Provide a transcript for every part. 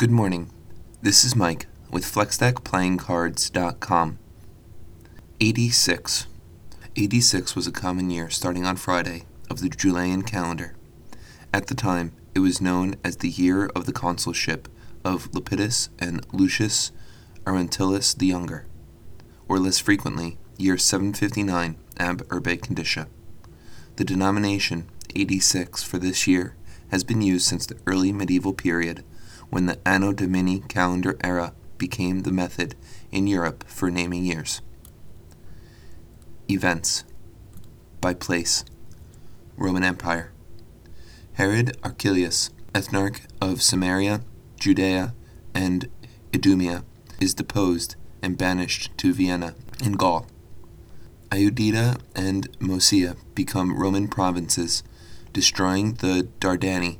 Good morning. This is Mike with FlexDeckPlayingCards.com. AD 6. 86 was a common year starting on Friday of the Julian calendar. At the time, it was known as the year of the consulship of Lepidus and Lucius Aurentillus the Younger, or less frequently, year 759 ab urbe condita. The denomination AD 6 for this year has been used since the early medieval period when the Anno Domini calendar era became the method in Europe for naming years. Events by place Roman Empire Herod Archelaus, ethnarch of Samaria, Judea, and Idumea, is deposed and banished to Vienna in Gaul. Iudea and Moesia become Roman provinces, destroying the Dardani.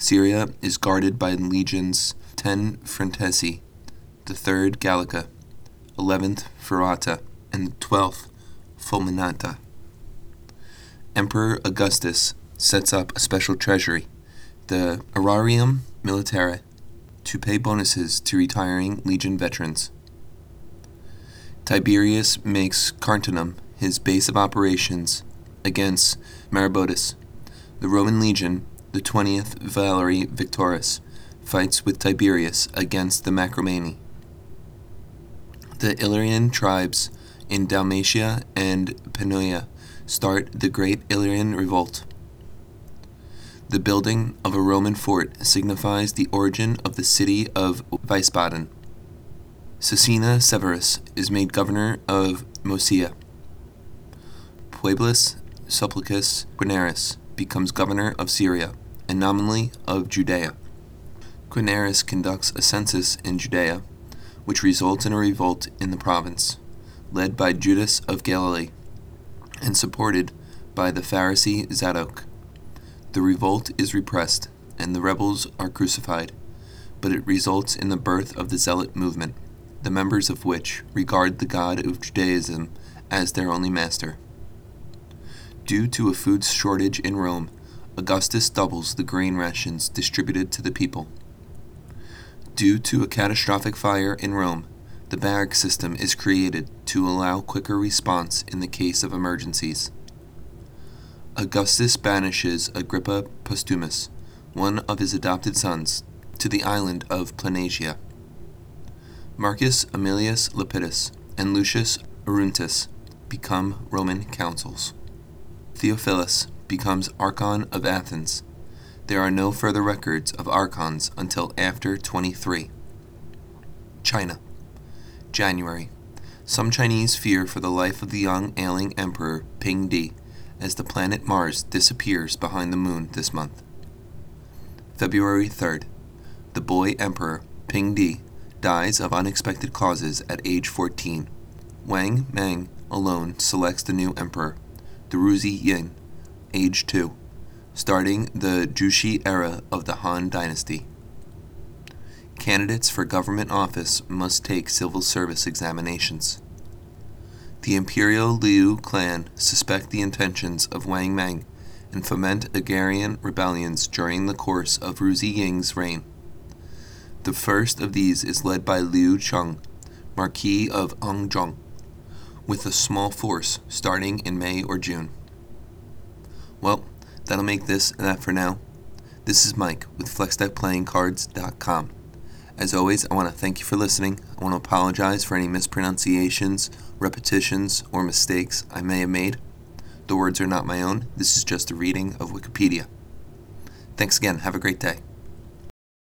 Syria is guarded by legions 10 Fretensis, the 3rd Gallica, 11th Ferrata, and the 12th Fulminata. Emperor Augustus sets up a special treasury, the Aerarium Militare, to pay bonuses to retiring legion veterans. Tiberius makes Carnuntum his base of operations against Maroboduus. The Roman legion, the 20th Valeria Victrix, fights with Tiberius against the Marcomanni. The Illyrian tribes in Dalmatia and Pannonia start the Great Illyrian Revolt. The building of a Roman fort signifies the origin of the city of Wiesbaden. Caecina Severus is made governor of Moesia. Publius Sulpicius Quirinius becomes governor of Syria and nominally of Judea. Quirinius conducts a census in Judea, which results in a revolt in the province, led by Judas of Galilee and supported by the Pharisee Zadok. The revolt is repressed, and the rebels are crucified, but it results in the birth of the Zealot movement, the members of which regard the God of Judaism as their only master. Due to a food shortage in Rome, Augustus doubles the grain rations distributed to the people. Due to a catastrophic fire in Rome, the barrack system is created to allow quicker response in the case of emergencies. Augustus banishes Agrippa Postumus, one of his adopted sons, to the island of Planasia. Marcus Aemilius Lepidus and Lucius Arruntius become Roman consuls. Theophilus becomes Archon of Athens. There are no further records of archons until after 23. China. January. Some Chinese fear for the life of the young ailing emperor Ping Di as the planet Mars disappears behind the moon this month. February 3rd. The boy emperor, Ping Di, dies of unexpected causes at age 14. Wang Mang alone selects the new emperor, the Ruzi Ying, age 2, starting the Jushi era of the Han Dynasty. Candidates for government office must take civil service examinations. The Imperial Liu clan suspect the intentions of Wang Mang and foment agrarian rebellions during the course of Ruzi Ying's reign. The first of these is led by Liu Chong, Marquis of Anzhong, with a small force starting in May or June. Well, that'll make this and that for now. This is Mike with FlexDeckPlayingCards.com. As always, I want to thank you for listening. I want to apologize for any mispronunciations, repetitions, or mistakes I may have made. The words are not my own. This is just a reading of Wikipedia. Thanks again. Have a great day.